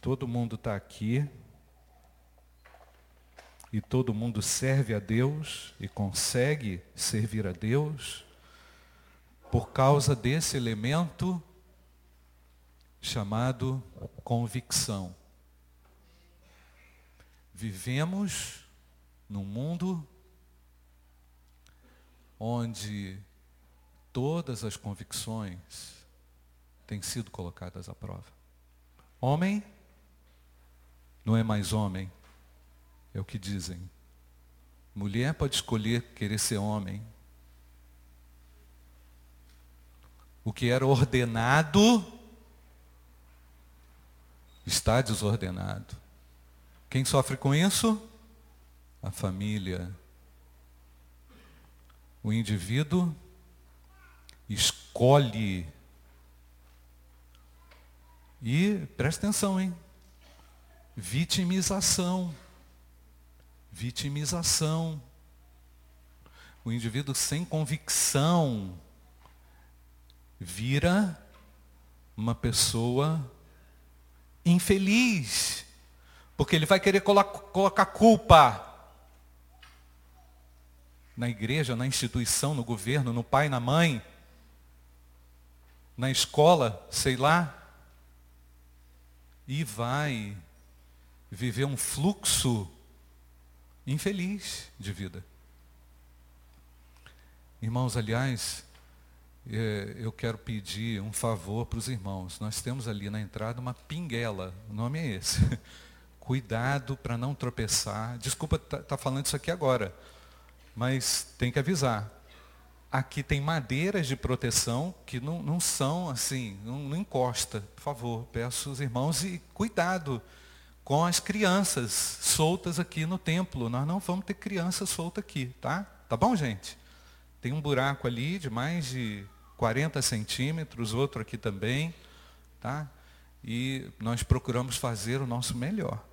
Todo mundo está aqui. E todo mundo serve a Deus e consegue servir a Deus por causa desse elemento chamado convicção. Vivemos num mundo onde todas as convicções têm sido colocadas à prova. Homem não é mais homem, é o que dizem. Mulher pode escolher querer ser homem. O que era ordenado está desordenado. Quem sofre com isso? A família. O indivíduo escolhe. E presta atenção, hein? Vitimização. Vitimização. O indivíduo sem convicção vira uma pessoa infeliz. Porque ele vai querer colocar culpa na igreja, na instituição, no governo, no pai, na mãe, na escola, sei lá. E vai viver um fluxo infeliz de vida. Irmãos, aliás, é, eu quero pedir um favor para os irmãos. Nós temos ali na entrada uma pinguela, o nome é esse. Cuidado para não tropeçar. Desculpa estar tá, tá falando isso aqui agora, mas tem que avisar. Aqui tem madeiras de proteção que não, não são assim, não, não encosta. Por favor, peço os irmãos e cuidado com as crianças soltas aqui no templo. Nós não vamos ter criança solta aqui, tá? Tá bom, gente? Tem um buraco ali de mais de 40 centímetros, outro aqui também, tá? E nós procuramos fazer o nosso melhor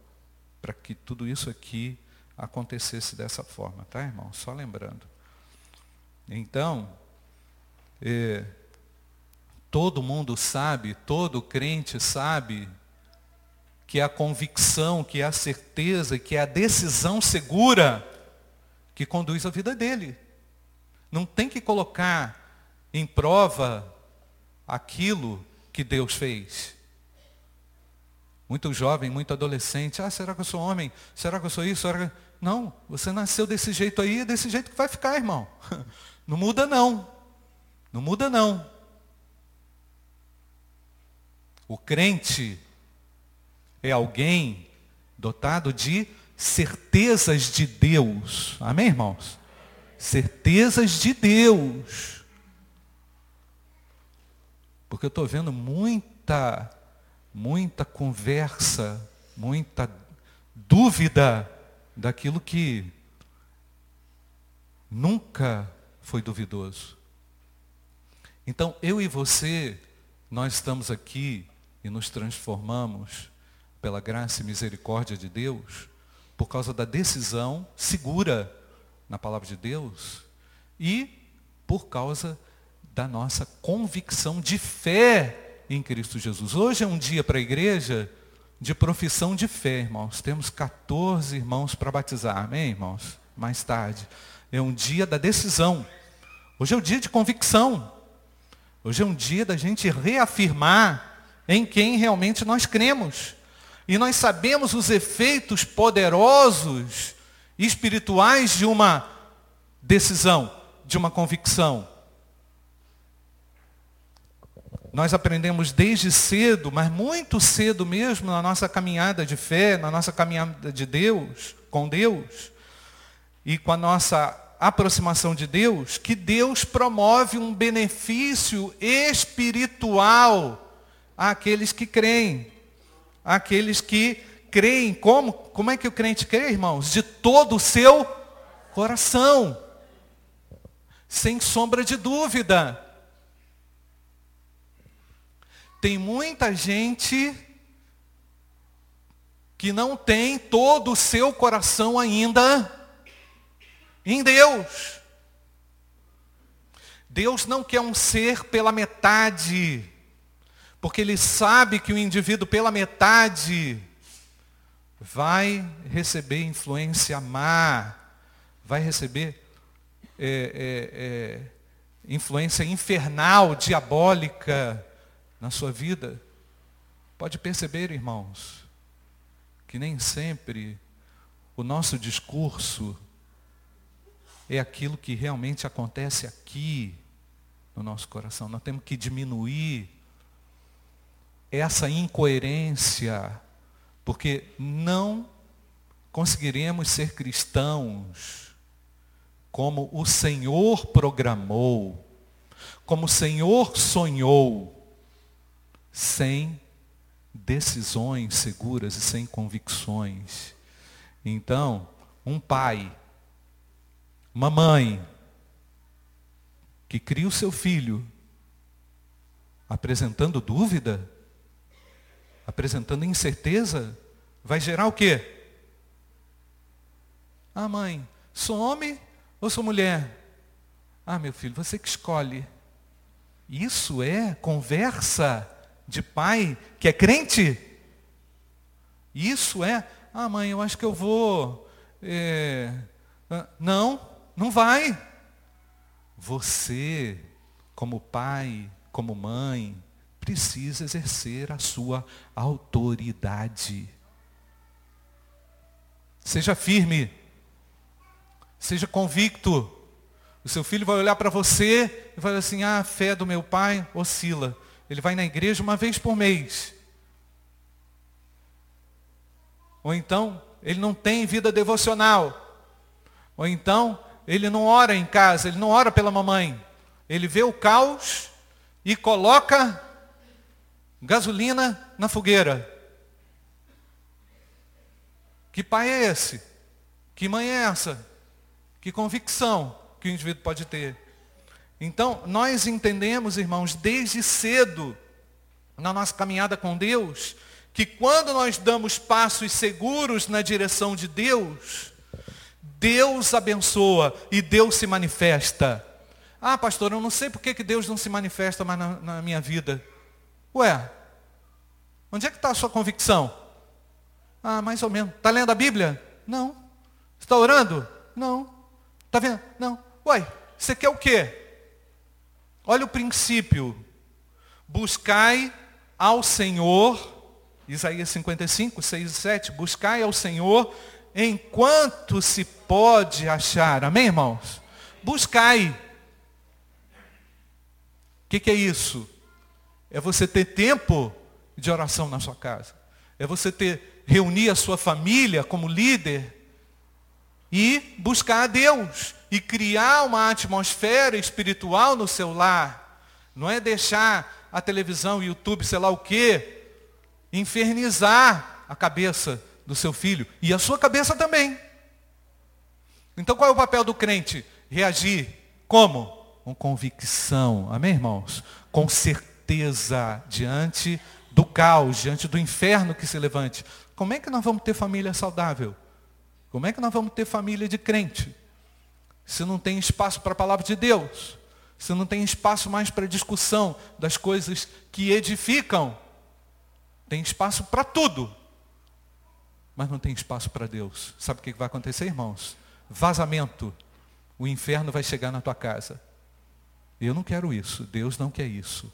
para que tudo isso aqui acontecesse dessa forma, tá, irmão? Só lembrando. Então, é, todo mundo sabe, todo crente sabe que é a convicção, que é a certeza, que é a decisão segura que conduz a vida dele. Não tem que colocar em prova aquilo que Deus fez. Muito jovem, muito adolescente, ah, será que eu sou homem? Será que eu sou isso? Será que... Não, você nasceu desse jeito aí, é desse jeito que vai ficar, irmão. Não muda não. Não muda não. O crente é alguém dotado de certezas de Deus. Amém, irmãos? Certezas de Deus. Porque eu estou vendo muita, muita conversa, muita dúvida daquilo que nunca foi duvidoso. Então, eu e você, nós estamos aqui e nos transformamos pela graça e misericórdia de Deus, por causa da decisão segura na palavra de Deus e por causa da nossa convicção de fé em Cristo Jesus. Hoje é um dia para a igreja de profissão de fé, irmãos. Temos 14 irmãos para batizar, amém, irmãos? Mais tarde. É um dia da decisão. Hoje é o um dia de convicção. Hoje é um dia da gente reafirmar em quem realmente nós cremos. E nós sabemos os efeitos poderosos espirituais de uma decisão, de uma convicção. Nós aprendemos desde cedo, mas muito cedo mesmo, na nossa caminhada de fé, na nossa caminhada de Deus, com Deus, e com a nossa aproximação de Deus, que Deus promove um benefício espiritual àqueles que creem aqueles que creem. Como? Como é que o crente crê, irmãos? De todo o seu coração. Sem sombra de dúvida. Tem muita gente que não tem todo o seu coração ainda em Deus. Deus não quer um ser pela metade. Porque ele sabe que o indivíduo pela metade vai receber influência má, vai receber é, é, é, influência infernal, diabólica na sua vida. Pode perceber, irmãos, que nem sempre o nosso discurso é aquilo que realmente acontece aqui no nosso coração. Nós temos que diminuir essa incoerência, porque não conseguiremos ser cristãos como o Senhor programou, como o Senhor sonhou, sem decisões seguras e sem convicções. Então, um pai, uma mãe, que cria o seu filho, apresentando dúvida, apresentando incerteza, vai gerar o quê? Ah, mãe, sou homem ou sou mulher? Ah, meu filho, você que escolhe. Isso é conversa de pai que é crente? Isso é, ah, mãe, eu acho que eu vou. É... Não, não vai. Você, como pai, como mãe, precisa exercer a sua autoridade. Seja firme. Seja convicto. O seu filho vai olhar para você e vai dizer assim: ah, a fé do meu pai oscila. Ele vai na igreja uma vez por mês. Ou então, ele não tem vida devocional. Ou então, ele não ora em casa, ele não ora pela mamãe. Ele vê o caos e coloca gasolina na fogueira. Que pai é esse? Que mãe é essa? Que convicção que o indivíduo pode ter? Então, nós entendemos, irmãos, desde cedo, na nossa caminhada com Deus, que quando nós damos passos seguros na direção de Deus, Deus abençoa e Deus se manifesta. Ah, pastor, eu não sei por que Deus não se manifesta mais na, na minha vida. Ué, onde é que está a sua convicção? Ah, mais ou menos. Está lendo a Bíblia? Não. Está orando? Não. Está vendo? Não. Ué, você quer o quê? Olha o princípio. Buscai ao Senhor, Isaías 55, 6 e 7, buscai ao Senhor enquanto se pode achar. Amém, irmãos? Buscai. O que, que é isso? É você ter tempo de oração na sua casa. É você ter reunir a sua família como líder e buscar a Deus e criar uma atmosfera espiritual no seu lar. Não é deixar a televisão, o YouTube, sei lá o quê, infernizar a cabeça do seu filho e a sua cabeça também. Então qual é o papel do crente? Reagir como? Com convicção, amém, irmãos? Com certeza diante do caos, diante do inferno que se levante. Como é que nós vamos ter família saudável? Como é que nós vamos ter família de crente? Se não tem espaço para a palavra de Deus, se não tem espaço mais para discussão das coisas que edificam, tem espaço para tudo, mas não tem espaço para Deus. Sabe o que vai acontecer, irmãos? Vazamento. O inferno vai chegar na tua casa. Eu não quero isso. Deus não quer isso.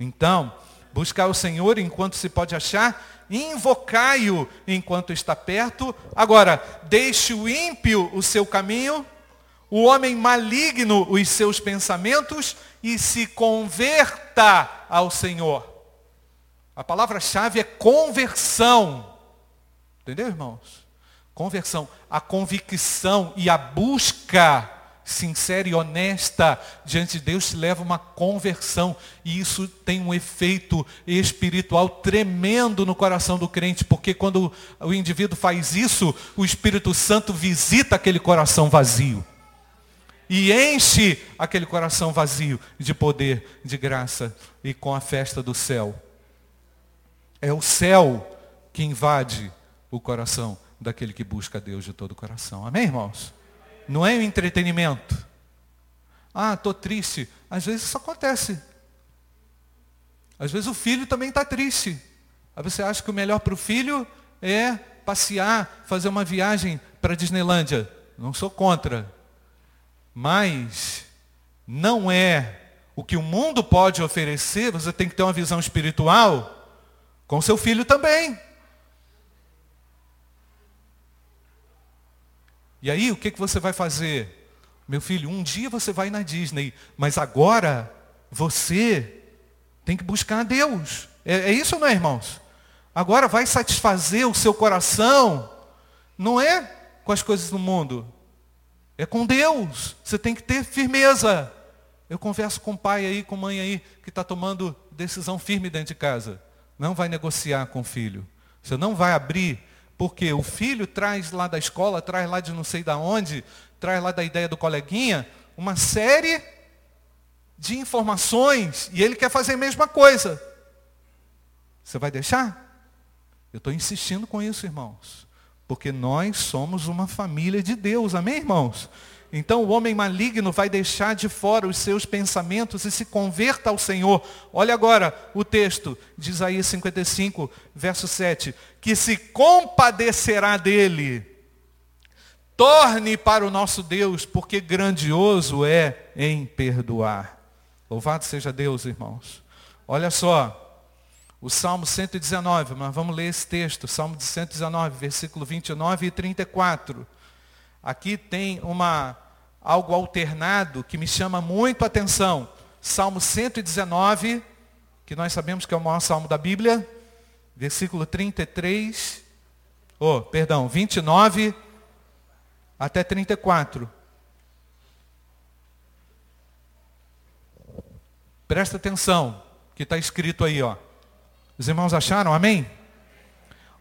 Então, buscar o Senhor enquanto se pode achar, invocai-o enquanto está perto. Agora, deixe o ímpio o seu caminho, o homem maligno os seus pensamentos e se converta ao Senhor. A palavra-chave é conversão. Entendeu, irmãos? Conversão, a convicção e a busca sincera e honesta diante de Deus te leva a uma conversão. E isso tem um efeito espiritual tremendo no coração do crente, porque quando o indivíduo faz isso, o Espírito Santo visita aquele coração vazio. E enche aquele coração vazio de poder, de graça e com a festa do céu. É o céu que invade o coração daquele que busca Deus de todo o coração. Amém, irmãos? Não é um entretenimento. Ah, estou triste. Às vezes isso acontece. Às vezes o filho também está triste. Aí você acha que o melhor para o filho é passear, fazer uma viagem para a Disneylândia. Não sou contra. Mas não é o que o mundo pode oferecer, você tem que ter uma visão espiritual com seu filho também. E aí, o que, que você vai fazer? Meu filho, um dia você vai na Disney, mas agora você tem que buscar a Deus. É, é isso, não é, irmãos? Agora vai satisfazer o seu coração, não é com as coisas do mundo, é com Deus. Você tem que ter firmeza. Eu converso com o pai aí, com mãe aí, que está tomando decisão firme dentro de casa. Não vai negociar com o filho. Você não vai abrir, porque o filho traz lá da escola, traz lá de não sei da onde, traz lá da ideia do coleguinha, uma série de informações, e ele quer fazer a mesma coisa. Você vai deixar? Eu estou insistindo com isso, irmãos. Porque nós somos uma família de Deus, amém, irmãos? Então o homem maligno vai deixar de fora os seus pensamentos e se converta ao Senhor. Olha agora o texto de Isaías 55, verso 7. Que se compadecerá dele. Torne para o nosso Deus, porque grandioso é em perdoar. Louvado seja Deus, irmãos. Olha só, o Salmo 119, mas vamos ler esse texto, Salmo 119, versículo 29 e 34. Aqui tem uma, algo alternado que me chama muito a atenção. Salmo 119, que nós sabemos que é o maior salmo da Bíblia, versículo 33, oh, perdão, 29 até 34. Presta atenção, que está escrito aí, ó. Os irmãos acharam? Amém?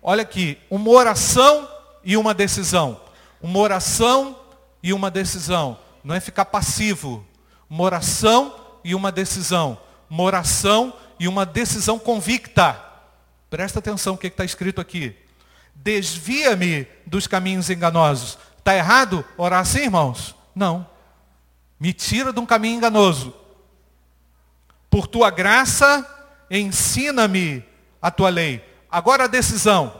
Olha aqui, uma oração e uma decisão. Uma oração e uma decisão. Não é ficar passivo. Uma oração e uma decisão. Uma oração e uma decisão convicta. Presta atenção o que está escrito aqui. Desvia-me dos caminhos enganosos. Está errado orar assim, irmãos? Não. Me tira de um caminho enganoso. Por tua graça, ensina-me a tua lei. Agora a decisão.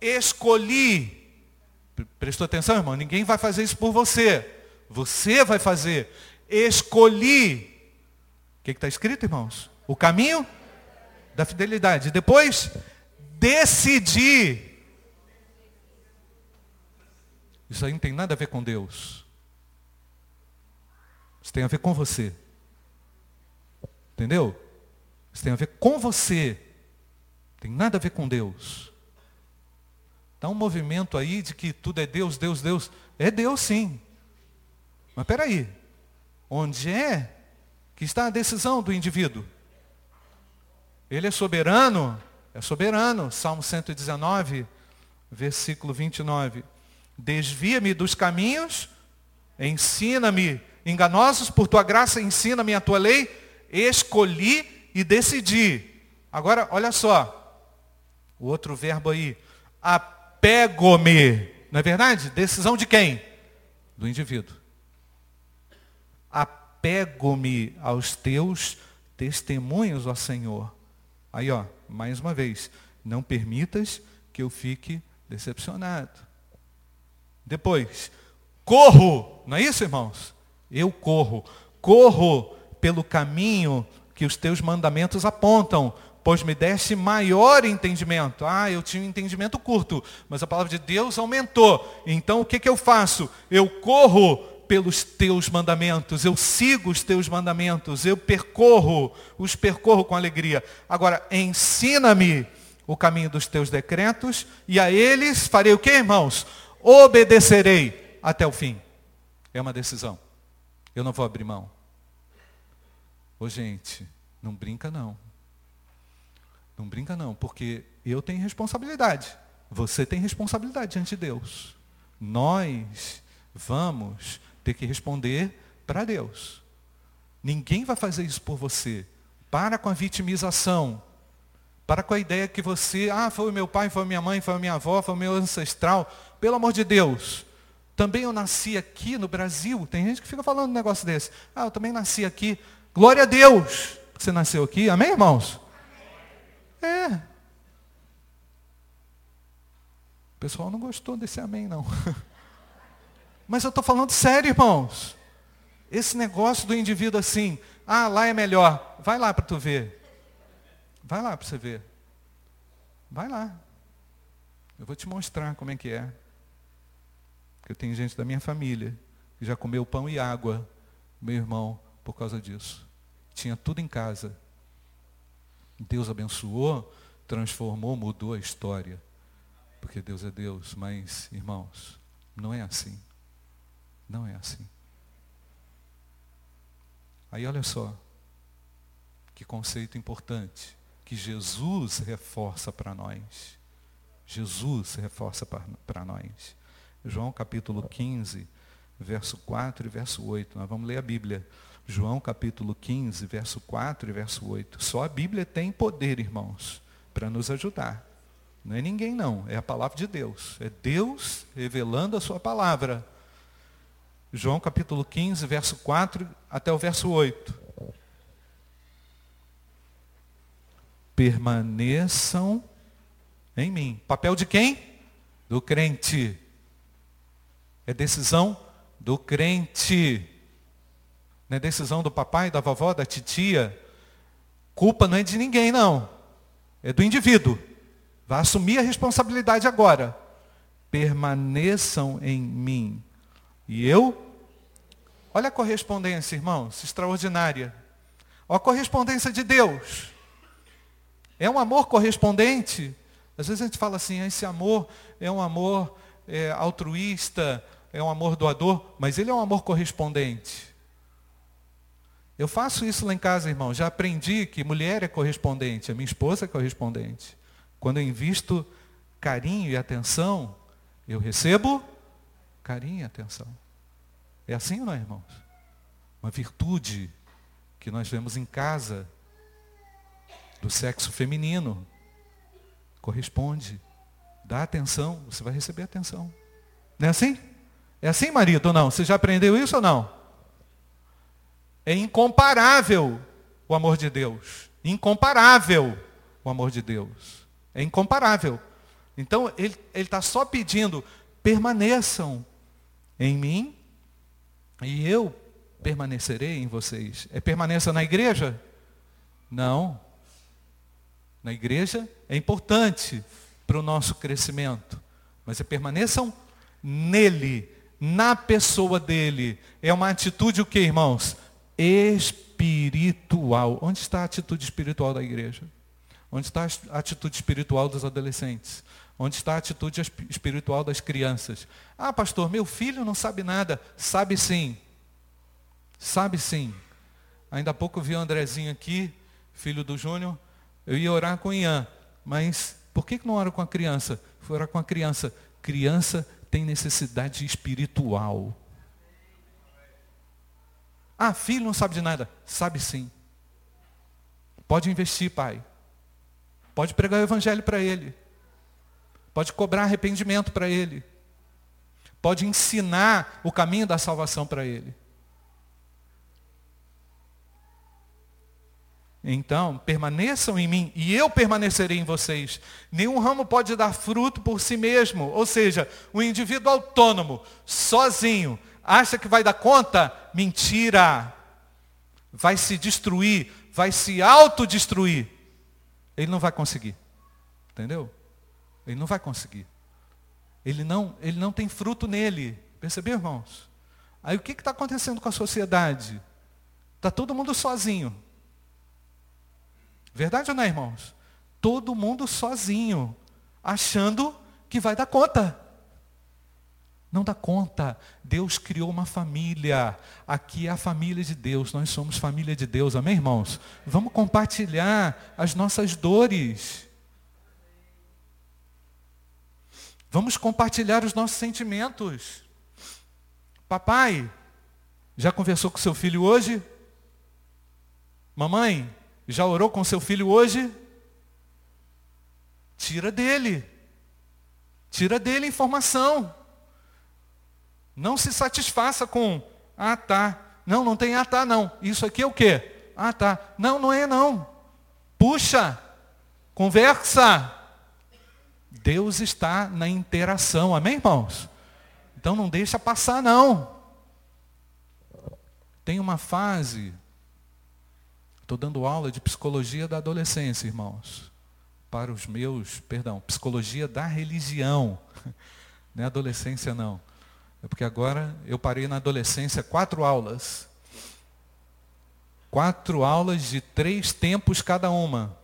Escolhi. Prestou atenção, irmão? Ninguém vai fazer isso por você. Você vai fazer. Escolhi. O que está escrito, irmãos? O caminho da fidelidade. Depois, decidi. Isso aí não tem nada a ver com Deus. Isso tem a ver com você. Entendeu? Isso tem a ver com você. Tem nada a ver com Deus. Está um movimento aí de que tudo é Deus, Deus, Deus. É Deus sim. Mas espera aí. Onde é que está a decisão do indivíduo? Ele é soberano? É soberano. Salmo 119, versículo 29. Desvia-me dos caminhos, ensina-me enganosos, por tua graça ensina-me a tua lei. Escolhi e decidi. Agora, olha só. O outro verbo aí, apego-me. Não é verdade? Decisão de quem? Do indivíduo. Apego-me aos teus testemunhos, ó Senhor. Aí, ó, mais uma vez, não permitas que eu fique decepcionado. Depois, corro, não é isso, irmãos? Eu corro, corro pelo caminho que os teus mandamentos apontam, pois me deste maior entendimento. Ah, eu tinha um entendimento curto, mas a palavra de Deus aumentou. Então o que, que eu faço? Eu corro pelos teus mandamentos, eu sigo os teus mandamentos, eu percorro, os percorro com alegria. Agora, ensina-me o caminho dos teus decretos, e a eles farei o que, irmãos? Obedecerei até o fim. É uma decisão. Eu não vou abrir mão. Ô gente, não brinca não. Não brinca não, porque eu tenho responsabilidade. Você tem responsabilidade diante de Deus. Nós vamos ter que responder para Deus. Ninguém vai fazer isso por você. Para com a vitimização. Para com a ideia que você, ah, foi meu pai, foi minha mãe, foi minha avó, foi meu ancestral. Pelo amor de Deus. Também eu nasci aqui no Brasil. Tem gente que fica falando um negócio desse. Ah, eu também nasci aqui. Glória a Deus você nasceu aqui. Amém, irmãos? É. O pessoal não gostou desse amém, não. Mas eu estou falando sério, irmãos. Esse negócio do indivíduo assim, ah, lá é melhor. Vai lá para tu ver. Vai lá para você ver. Vai lá. Eu vou te mostrar como é que é. Porque tenho gente da minha família que já comeu pão e água, meu irmão, por causa disso. Tinha tudo em casa. Deus abençoou, transformou, mudou a história. Porque Deus é Deus, mas, irmãos, não é assim. Não é assim. Aí olha só, que conceito importante, que Jesus reforça para nós. Jesus reforça para nós. João capítulo 15, verso 4 e verso 8. Nós vamos ler a Bíblia. João capítulo 15, verso 4 e verso 8. Só a Bíblia tem poder, irmãos, para nos ajudar. Não é ninguém não, é a palavra de Deus. É Deus revelando a sua palavra. João capítulo 15, verso 4 até o verso 8. Permaneçam em mim. Papel de quem? Do crente. É decisão do crente. Não é decisão do papai, da vovó, da titia. Culpa não é de ninguém, não. É do indivíduo. Vai assumir a responsabilidade agora. Permaneçam em mim e eu, olha a correspondência, irmãos, extraordinária. Olha a correspondência de Deus. É um amor correspondente. Às vezes a gente fala assim, ah, esse amor é um amor é, altruísta, é um amor doador, mas ele é um amor correspondente. Eu faço isso lá em casa, irmão. Já aprendi que mulher é correspondente, a minha esposa é correspondente. Quando eu invisto carinho e atenção, eu recebo carinho e atenção. É assim ou não é, irmãos? Uma virtude que nós vemos em casa do sexo feminino. Corresponde. Dá atenção, você vai receber atenção. Não é assim? É assim, marido, ou não? Você já aprendeu isso ou não? É incomparável o amor de Deus. Incomparável o amor de Deus. É incomparável. Então, ele está só pedindo, permaneçam em mim e eu permanecerei em vocês. É permaneça na igreja? Não. Na igreja é importante para o nosso crescimento. Mas é permaneçam nele, na pessoa dele. É uma atitude o que, irmãos? Espiritual. Onde está a atitude espiritual da igreja? Onde está a atitude espiritual dos adolescentes? Onde está a atitude espiritual das crianças? Ah, pastor, meu filho não sabe nada. Sabe sim. Sabe sim. Ainda há pouco vi o Andrezinho aqui, filho do Júnior. Eu ia orar com o Ian. Mas por que não oro com a criança? Fui orar com a criança. Criança tem necessidade espiritual. Ah, filho não sabe de nada. Sabe sim. Pode investir, pai. Pode pregar o evangelho para ele. Pode cobrar arrependimento para ele. Pode ensinar o caminho da salvação para ele. Então, permaneçam em mim e eu permanecerei em vocês. Nenhum ramo pode dar fruto por si mesmo. Ou seja, o indivíduo autônomo, sozinho, acha que vai dar conta? Mentira. Vai se destruir, vai se autodestruir. Ele não vai conseguir. Entendeu? Ele não vai conseguir. Ele não, ele não tem fruto nele. Percebeu, irmãos? Aí o que está acontecendo com a sociedade? Está todo mundo sozinho. Verdade ou não, irmãos? Todo mundo sozinho, achando que vai dar conta. Não dá conta. Deus criou uma família. Aqui é a família de Deus. Nós somos família de Deus. Amém, irmãos? Vamos compartilhar as nossas dores. Vamos compartilhar os nossos sentimentos. Papai, já conversou com seu filho hoje? Mamãe, já orou com seu filho hoje? Tira dele. Tira dele informação. Não se satisfaça com, ah tá. Não, não tem ah tá não. Isso aqui é o quê? Ah tá. Não, não é não. Puxa. Conversa. Deus está na interação, amém, irmãos? Então não deixa passar, não. Tem uma fase, estou dando aula de psicologia da adolescência, irmãos, para os meus, perdão, psicologia da religião, não é adolescência não, é porque agora eu parei na adolescência quatro aulas, quatro aulas de três tempos cada uma,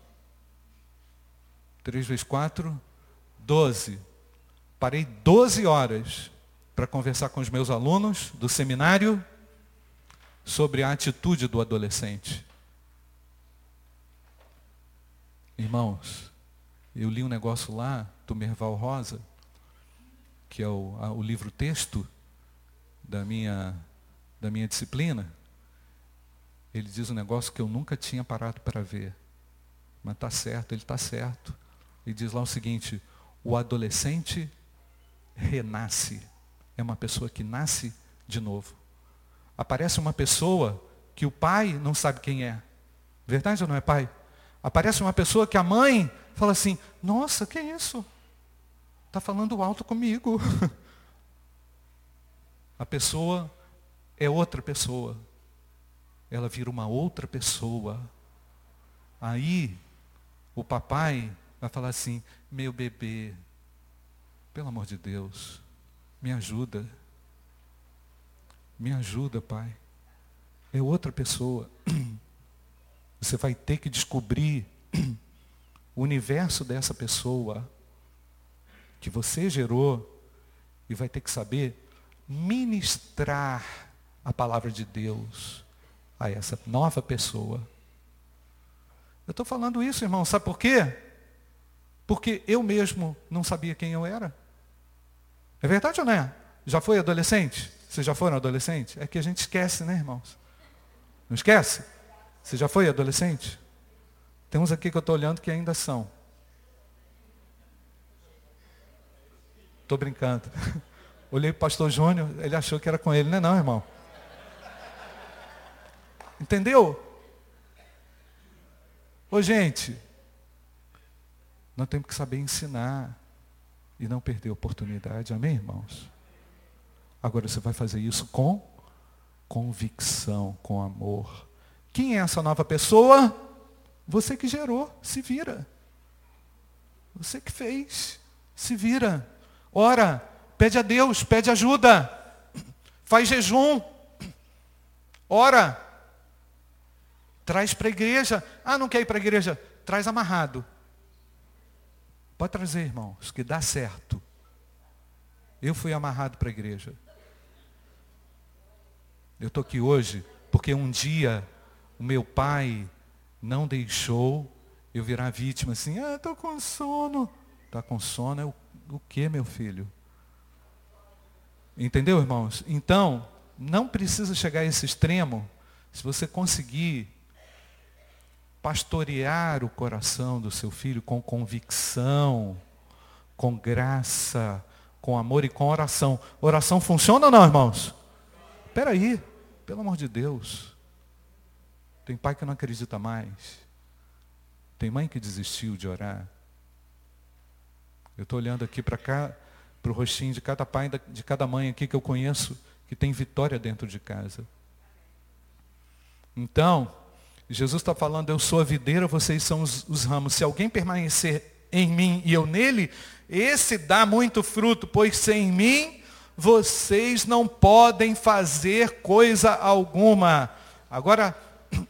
três vezes quatro, doze, parei doze horas para conversar com os meus alunos do seminário sobre a atitude do adolescente. Irmãos, eu li um negócio lá do Merval Rosa, que é o, a, o livro texto da minha, da minha disciplina. Ele diz um negócio que eu nunca tinha parado para ver. Mas está certo, ele está certo. Ele diz lá o seguinte, o adolescente renasce. É uma pessoa que nasce de novo. Aparece uma pessoa que o pai não sabe quem é. Verdade ou não é pai? Aparece uma pessoa que a mãe fala assim, nossa, que isso? Está falando alto comigo. A pessoa é outra pessoa. Ela vira uma outra pessoa. Aí, o papai vai falar assim, meu bebê, pelo amor de Deus, me ajuda. Me ajuda, Pai. É outra pessoa. Você vai ter que descobrir o universo dessa pessoa que você gerou e vai ter que saber ministrar a palavra de Deus a essa nova pessoa. Eu estou falando isso, irmão, sabe por quê? Porque eu mesmo não sabia quem eu era. É verdade ou não é? Já foi adolescente? Vocês já foram adolescente? É que a gente esquece, né, irmãos? Não esquece? Você já foi adolescente? Tem uns aqui que eu estou olhando que ainda são. Estou brincando. Olhei para o pastor Júnior, ele achou que era com ele, não é não, irmão? Entendeu? Ô gente, nós temos que saber ensinar e não perder a oportunidade, amém, irmãos? Agora você vai fazer isso com convicção, com amor. Quem é essa nova pessoa? Você que gerou, se vira. Você que fez, se vira. Ora, pede a Deus, pede ajuda. Faz jejum. Ora. Traz para a igreja. Ah, não quer ir para a igreja? Traz amarrado. Pode trazer, irmãos, que dá certo. Eu fui amarrado para a igreja. Eu estou aqui hoje porque um dia o meu pai não deixou eu virar vítima assim, ah, estou com sono. Está com sono é o, o que, meu filho? Entendeu, irmãos? Então, não precisa chegar a esse extremo. Se você conseguir pastorear o coração do seu filho com convicção, com graça, com amor e com oração. Oração funciona ou não, irmãos? Espera aí, pelo amor de Deus. Tem pai que não acredita mais. Tem mãe que desistiu de orar. Eu estou olhando aqui para cá, para o rostinho de cada pai, de cada mãe aqui que eu conheço, que tem vitória dentro de casa. Então, Jesus está falando, eu sou a videira, vocês são os, os ramos. Se alguém permanecer em mim e eu nele, esse dá muito fruto, pois sem mim vocês não podem fazer coisa alguma. Agora,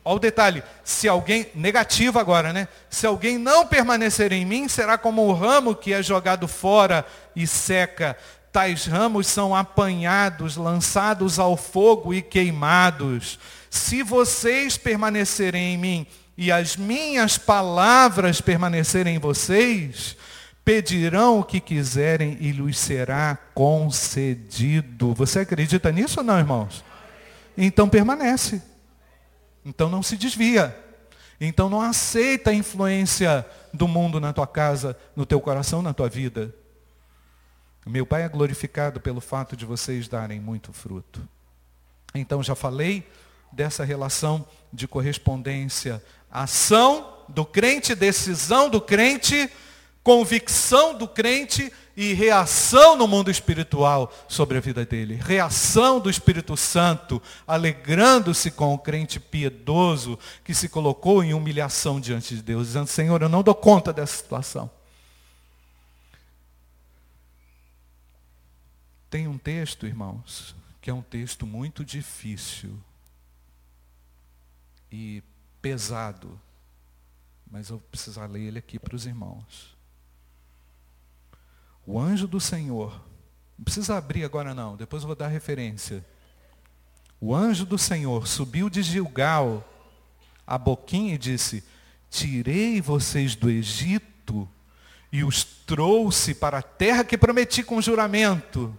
olha o detalhe, se alguém, negativo agora, né? Se alguém não permanecer em mim, será como o ramo que é jogado fora e seca. Tais ramos são apanhados, lançados ao fogo e queimados. Se vocês permanecerem em mim e as minhas palavras permanecerem em vocês, pedirão o que quiserem e lhes será concedido. Você acredita nisso ou não, irmãos? Então permanece. Então não se desvia. Então não aceita a influência do mundo na tua casa, no teu coração, na tua vida. Meu Pai é glorificado pelo fato de vocês darem muito fruto. Então já falei dessa relação de correspondência, ação do crente, decisão do crente, convicção do crente e reação no mundo espiritual sobre a vida dele. Reação do Espírito Santo, alegrando-se com o crente piedoso que se colocou em humilhação diante de Deus, dizendo: Senhor, eu não dou conta dessa situação. Tem um texto, irmãos, que é um texto muito difícil e pesado, mas eu vou precisar ler ele aqui para os irmãos. O anjo do Senhor, não precisa abrir agora não, depois eu vou dar referência. O anjo do Senhor subiu de Gilgal a boquinha e disse: Tirei vocês do Egito e os trouxe para a terra que prometi com juramento.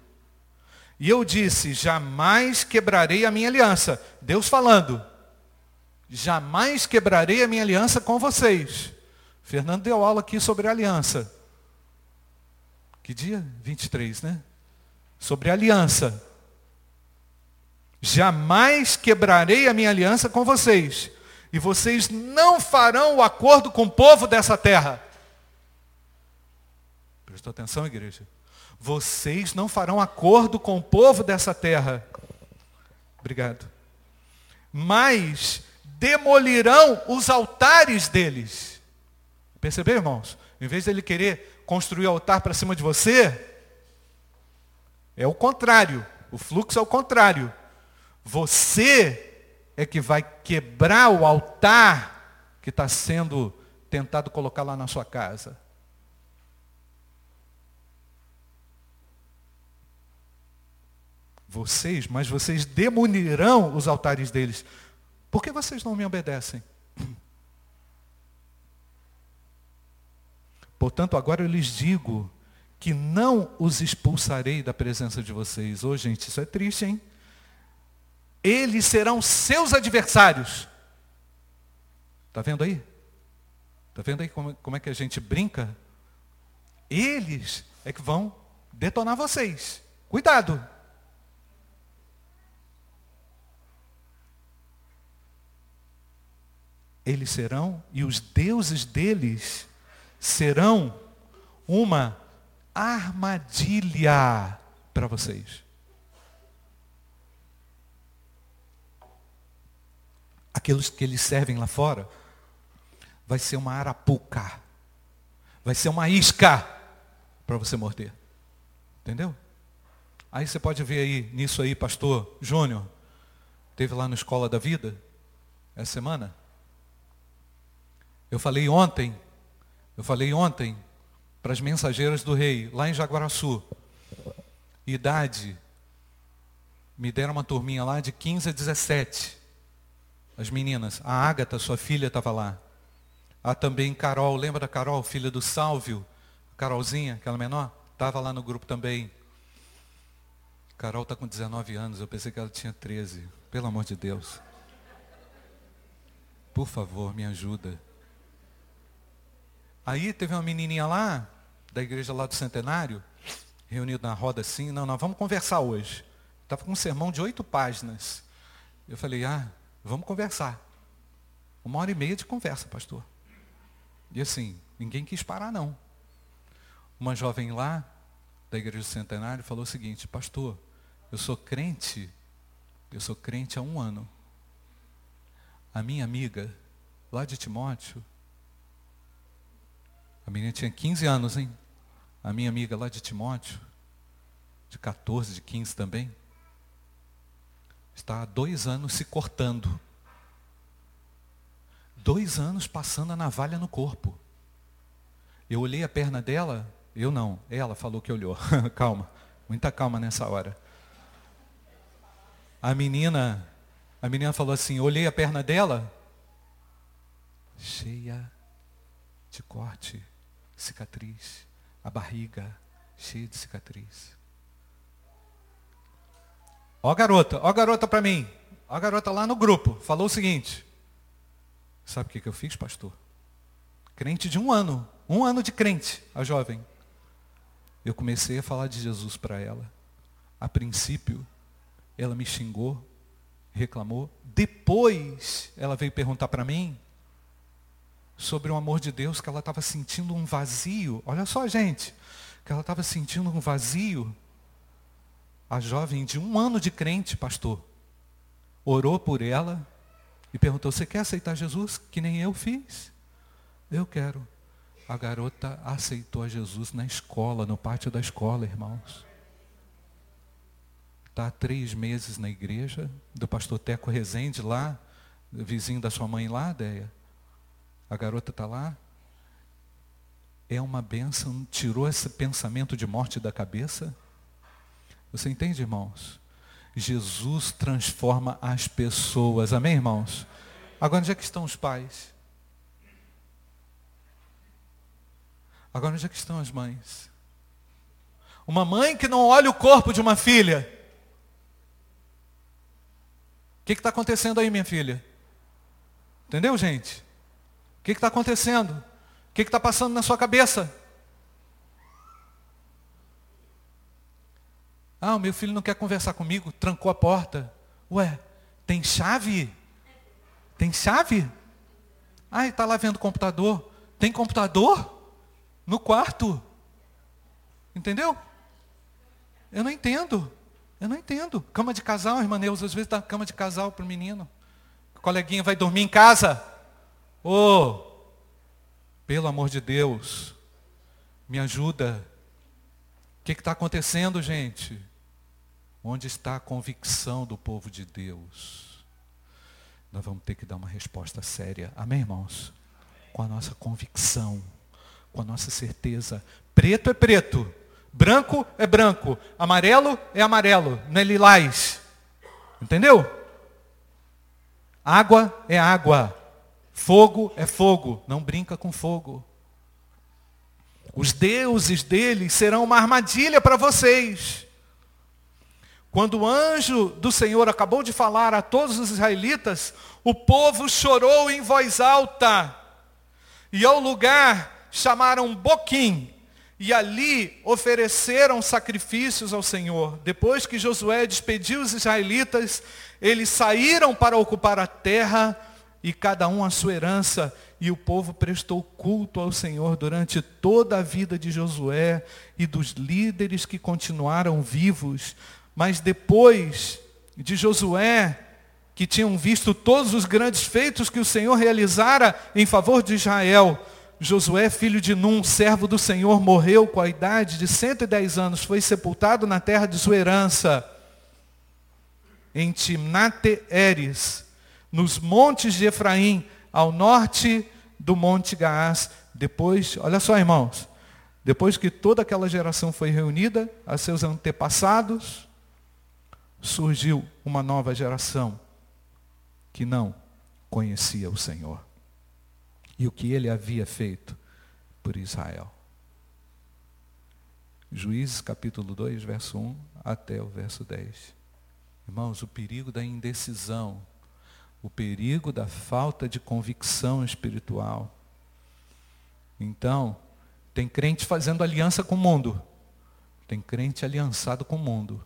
E eu disse: Jamais quebrarei a minha aliança. Deus falando: Jamais quebrarei a minha aliança com vocês. Fernando deu aula aqui sobre aliança. Que dia? 23, né? Sobre aliança. Jamais quebrarei a minha aliança com vocês. E vocês não farão o acordo com o povo dessa terra. Prestou atenção, igreja? Vocês não farão acordo com o povo dessa terra. Obrigado. Mas demolirão os altares deles. Percebeu, irmãos? Em vez de ele querer construir altar para cima de você, é o contrário. O fluxo é o contrário. Você é que vai quebrar o altar que está sendo tentado colocar lá na sua casa. Vocês, mas vocês demolirão os altares deles. Por que vocês não me obedecem? Portanto, agora eu lhes digo que não os expulsarei da presença de vocês. Ô, oh, gente, isso é triste, hein? Eles serão seus adversários. Está vendo aí? Está vendo aí como, como é que a gente brinca? Eles é que vão detonar vocês. Cuidado. Eles serão, e os deuses deles serão uma armadilha para vocês. Aqueles que eles servem lá fora, vai ser uma arapuca, vai ser uma isca para você morder. Entendeu? Aí você pode ver aí, nisso aí, pastor Júnior, teve lá na Escola da Vida, essa semana. Eu falei ontem eu falei ontem para as mensageiras do rei, lá em Jaguaraçu. Idade, me deram uma turminha lá de 15 a 17. As meninas. A Ágata, sua filha, estava lá. Há também Carol, lembra da Carol, filha do Sálvio? Carolzinha, aquela menor? Estava lá no grupo também. Carol está com 19 anos, eu pensei que ela tinha 13. Pelo amor de Deus. Por favor, me ajuda. Aí teve uma menininha lá, da igreja lá do Centenário, reunido na roda assim, não, nós vamos conversar hoje. Estava com um sermão de oito páginas. Eu falei, ah, vamos conversar. Uma hora e meia de conversa, pastor. E assim, ninguém quis parar, não. Uma jovem lá, da igreja do Centenário, falou o seguinte, pastor, eu sou crente, eu sou crente há um ano. A minha amiga, lá de Timóteo, a menina tinha 15 anos, hein? A minha amiga lá de Timóteo, de 14, de 15 também, está há dois anos se cortando. Dois anos passando a navalha no corpo. Eu olhei a perna dela, eu não, ela falou que olhou. calma, muita calma nessa hora. A menina, a menina falou assim, olhei a perna dela, cheia de corte cicatriz, a barriga cheia de cicatriz. Ó garota, ó garota para mim. Ó garota lá no grupo, falou o seguinte. Sabe o que, que eu fiz, pastor? Crente de um ano, um ano de crente, a jovem. Eu comecei a falar de Jesus para ela. A princípio, ela me xingou, reclamou. Depois, ela veio perguntar para mim sobre o amor de Deus, que ela estava sentindo um vazio. Olha só, gente, que ela estava sentindo um vazio. A jovem de um ano de crente, pastor, orou por ela e perguntou: Você quer aceitar Jesus? Que nem eu fiz. Eu quero. A garota aceitou a Jesus na escola, no pátio da escola, irmãos. Está há três meses na igreja, do pastor Teco Rezende lá, vizinho da sua mãe lá, Deia. A garota está lá. É uma bênção, tirou esse pensamento de morte da cabeça. Você entende, irmãos? Jesus transforma as pessoas. Amém, irmãos? Agora, onde é que estão os pais? Agora, onde é que estão as mães? Uma mãe que não olha o corpo de uma filha. O que está acontecendo aí, minha filha? Entendeu, gente? Que está acontecendo? O que está passando na sua cabeça? Ah, o meu filho não quer conversar comigo, trancou a porta. Ué, tem chave? Tem chave? Ah, está lá vendo computador. Tem computador? no quarto. Entendeu? Eu não entendo. Eu não entendo. Cama de casal, irmã Neuza, às vezes dá cama de casal para o menino. O coleguinha vai dormir em casa. Oh, pelo amor de Deus, me ajuda. O que está acontecendo, gente? Onde está a convicção do povo de Deus? Nós vamos ter que dar uma resposta séria. Amém, irmãos? Com a nossa convicção com a nossa certeza. Preto é preto, branco é branco, amarelo é amarelo, não é lilás. Entendeu? Água é água, fogo é fogo, não brinca com fogo. Os deuses deles serão uma armadilha para vocês. Quando o anjo do Senhor acabou de falar a todos os israelitas, o povo chorou em voz alta. E ao lugar chamaram Boquim e ali ofereceram sacrifícios ao Senhor. Depois que Josué despediu os israelitas, eles saíram para ocupar a terra e cada um a sua herança, e o povo prestou culto ao Senhor durante toda a vida de Josué e dos líderes que continuaram vivos. Mas depois de Josué, que tinham visto todos os grandes feitos que o Senhor realizara em favor de Israel, Josué, filho de Num, servo do Senhor, morreu com a idade de 110 anos, foi sepultado na terra de sua herança, em Timnate Eres, nos montes de Efraim, ao norte do monte Gaás. Depois, olha só irmãos, depois que toda aquela geração foi reunida, a seus antepassados, surgiu uma nova geração que não conhecia o Senhor e o que ele havia feito por Israel. Juízes capítulo 2, verso 1 até o verso 10. Irmãos, o perigo da indecisão, o perigo da falta de convicção espiritual. Então, tem crente fazendo aliança com o mundo. Tem crente aliançado com o mundo.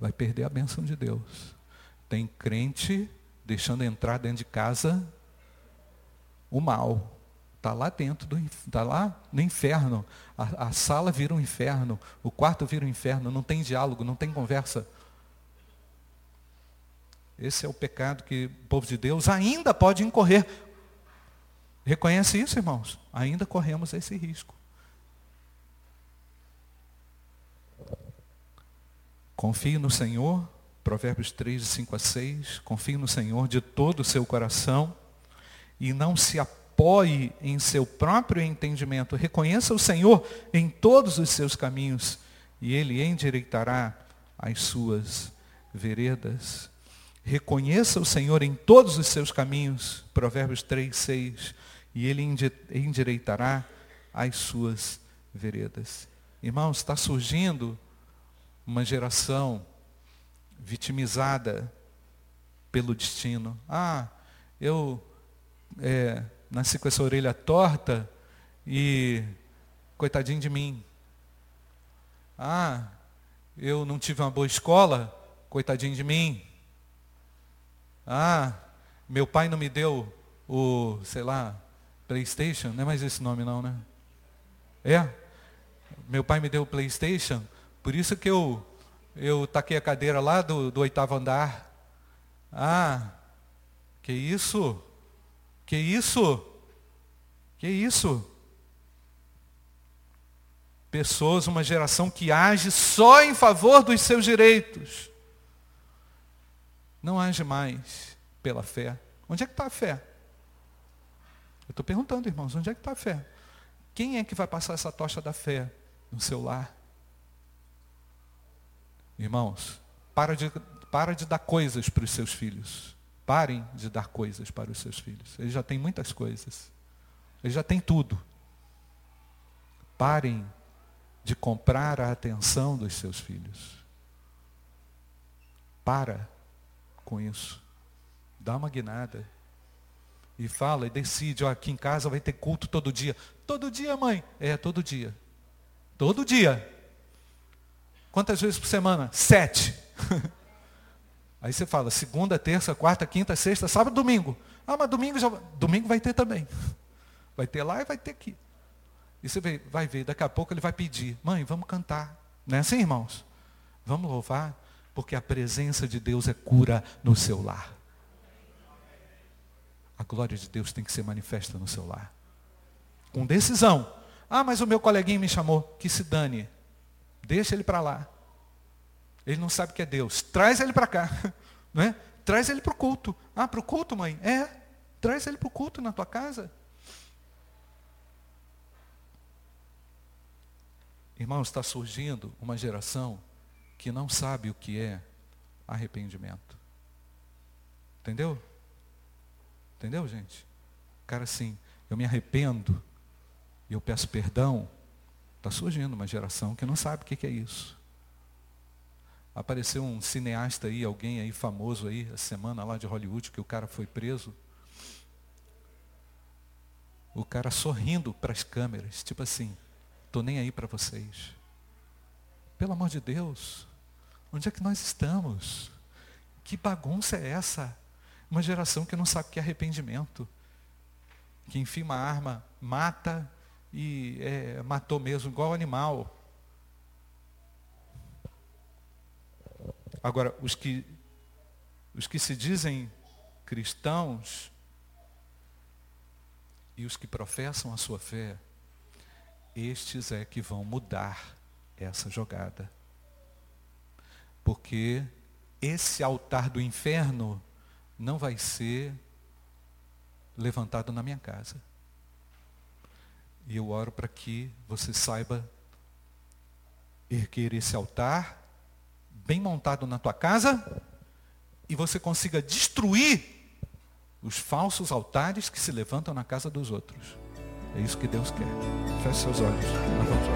Vai perder a bênção de Deus. Tem crente deixando entrar dentro de casa o mal. Está lá dentro, está lá no inferno. A, a sala vira um inferno, o quarto vira um inferno, não tem diálogo, não tem conversa. Esse é o pecado que o povo de Deus ainda pode incorrer. Reconhece isso, irmãos? Ainda corremos esse risco. Confie no Senhor, Provérbios 3, de 5 a 6. Confie no Senhor de todo o seu coração e não se apoie em seu próprio entendimento. Reconheça o Senhor em todos os seus caminhos e Ele endireitará as suas veredas. Reconheça o Senhor em todos os seus caminhos. Provérbios 3, 6. E Ele endireitará as suas veredas. Irmãos, está surgindo uma geração vitimizada pelo destino. Ah, eu é, nasci com essa orelha torta e coitadinho de mim. Ah, eu não tive uma boa escola, coitadinho de mim. Ah, meu pai não me deu o, sei lá, PlayStation, não é mais esse nome não, né? É? Meu pai me deu o PlayStation, por isso que eu, eu taquei a cadeira lá do, do oitavo andar. Ah, que isso? Que isso? Que isso? Pessoas, uma geração que age só em favor dos seus direitos. Não age mais pela fé. Onde é que está a fé? Eu estou perguntando, irmãos, onde é que está a fé? Quem é que vai passar essa tocha da fé no seu lar? Irmãos, para de, para de dar coisas para os seus filhos. Parem de dar coisas para os seus filhos. Eles já têm muitas coisas. Eles já têm tudo. Parem de comprar a atenção dos seus filhos. Para com isso. Dá uma guinada. E fala e decide, ó, aqui em casa vai ter culto todo dia. Todo dia, mãe? É, todo dia. Todo dia. Quantas vezes por semana? Sete. Aí você fala, segunda, terça, quarta, quinta, sexta, sábado, domingo. Ah, mas domingo já. Domingo vai ter também. Vai ter lá e vai ter aqui. E você vai ver, daqui a pouco ele vai pedir, mãe, vamos cantar. Não é assim, irmãos? Vamos louvar, porque a presença de Deus é cura no seu lar. A glória de Deus tem que ser manifesta no seu lar. Com decisão. Ah, mas o meu coleguinha me chamou. Que se dane. Deixa ele para lá. Ele não sabe que é Deus. Traz ele para cá. Não é? Traz ele para o culto. Ah, para o culto, mãe? É. Traz ele para o culto na tua casa. Irmãos, está surgindo uma geração que não sabe o que é arrependimento. Entendeu? Entendeu, gente? Cara, assim, eu me arrependo e eu peço perdão. Está surgindo uma geração que não sabe o que é isso. Apareceu um cineasta aí, alguém aí famoso aí, a semana lá de Hollywood, que o cara foi preso. O cara sorrindo para as câmeras, tipo assim, estou nem aí para vocês. Pelo amor de Deus, onde é que nós estamos? Que bagunça é essa? Uma geração que não sabe o que é arrependimento. Que enfia uma arma, mata e é, matou mesmo, igual animal. Agora, os que, os que se dizem cristãos e os que professam a sua fé, estes é que vão mudar essa jogada. Porque esse altar do inferno não vai ser levantado na minha casa. E eu oro para que você saiba erguer esse altar bem montado na tua casa e você consiga destruir os falsos altares que se levantam na casa dos outros. É isso que Deus quer. Feche seus olhos.